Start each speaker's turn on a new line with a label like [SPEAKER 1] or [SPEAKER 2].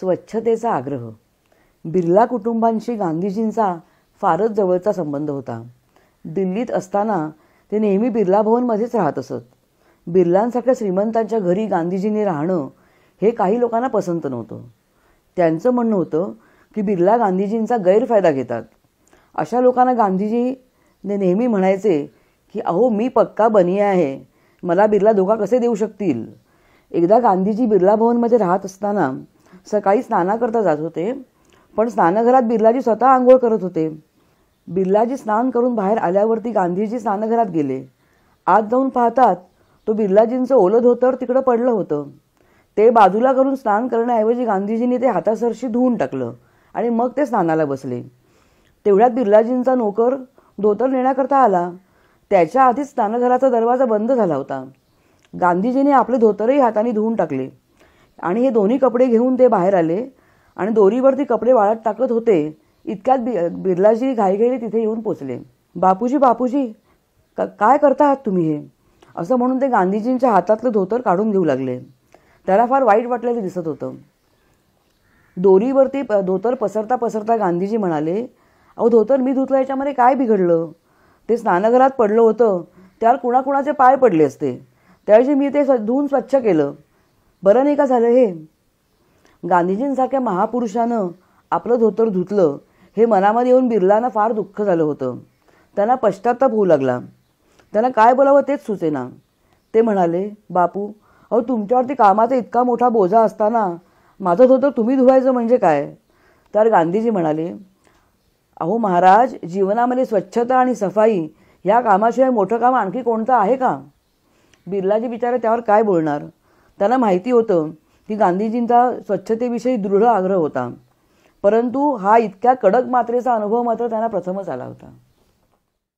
[SPEAKER 1] स्वच्छतेचा आग्रह. बिर्ला कुटुंबांशी गांधीजींचा फारच जवळचा संबंध होता. दिल्लीत असताना ते नेहमी बिर्ला भवनमध्येच राहत असत. बिर्लांसारख्या श्रीमंतांच्या घरी गांधीजींनी राहणं हे काही लोकांना पसंत नव्हतं. त्यांचं म्हणणं होतं की बिर्ला गांधीजींचा गैरफायदा घेतात. अशा लोकांना गांधीजी नेहमी म्हणायचे की अहो मी पक्का बनिया आहे. मला बिर्ला धोका कसे देऊ शकतील? एकदा गांधीजी बिर्ला भवनमध्ये राहत असताना सकाळी स्नानाकरता जात होते पण स्नानघरात बिर्लाजी स्वतः आंघोळ करत होते. बिर्लाजी स्नान करून बाहेर आल्यावरती गांधीजी स्नानघरात गेले. आत जाऊन पाहतात तो बिर्लाजींचं ओलं धोतर तिकडं पडलं होतं. ते बाजूला करून स्नान करण्याऐवजी गांधीजींनी ते हातासरशी धुवून टाकलं आणि मग ते स्नानाला बसले. तेवढ्यात बिर्लाजींचा नोकर धोतर नेण्याकरता आला. त्याच्या आधीच स्नानघराचा दरवाजा बंद झाला होता. गांधीजींनी आपले धोतरही हाताने धुवून टाकले. आणि हे दोन्ही कपडे घेऊन ते बाहेर आले. आणि दोरीवरती कपडे वाळत टाकत होते. इतक्यात बि बिर्लाजी घाईघाईने तिथे येऊन पोचले. बापूजी बापूजी काय करता आहात तुम्ही हे? असं म्हणून ते गांधीजींच्या हातातलं धोतर काढून घेऊ लागले. त्याला फार वाईट वाटलेलं दिसत होतं. दोरीवरती धोतर पसरता पसरता गांधीजी म्हणाले अहो धोतर मी धुतलं याच्यामध्ये काय बिघडलं? ते स्नानघरात पडलं होतं. त्यावर कुणाकुणाचे पाय पडले असते. त्याऐवजी मी ते धुवून स्वच्छ केलं. बरं नाही का झालं हे? गांधीजींसारख्या महापुरुषानं आपलं धोतर धुतलं हे मनामध्ये येऊन बिर्लांना फार दुःख झालं होतं. त्यांना पश्चाताप होऊ लागला. त्यांना काय बोलावं तेच सुचेना. ते म्हणाले बापू अहो तुमच्यावरती कामाचा इतका मोठा बोजा असताना माझं धोतर तुम्ही धुवायचं म्हणजे काय? तर गांधीजी म्हणाले अहो महाराज जीवनामध्ये स्वच्छता आणि सफाई ह्या कामाशिवाय मोठं काम आणखी कोणतं आहे का? बिर्लाजी बिचारे त्यावर काय बोलणार? त्यांना माहिती होतं की गांधीजींचा स्वच्छतेविषयी दृढ आग्रह होता. परंतु हा इतक्या कडक मात्रेचा अनुभव मात्र त्यांना प्रथमच आला होता.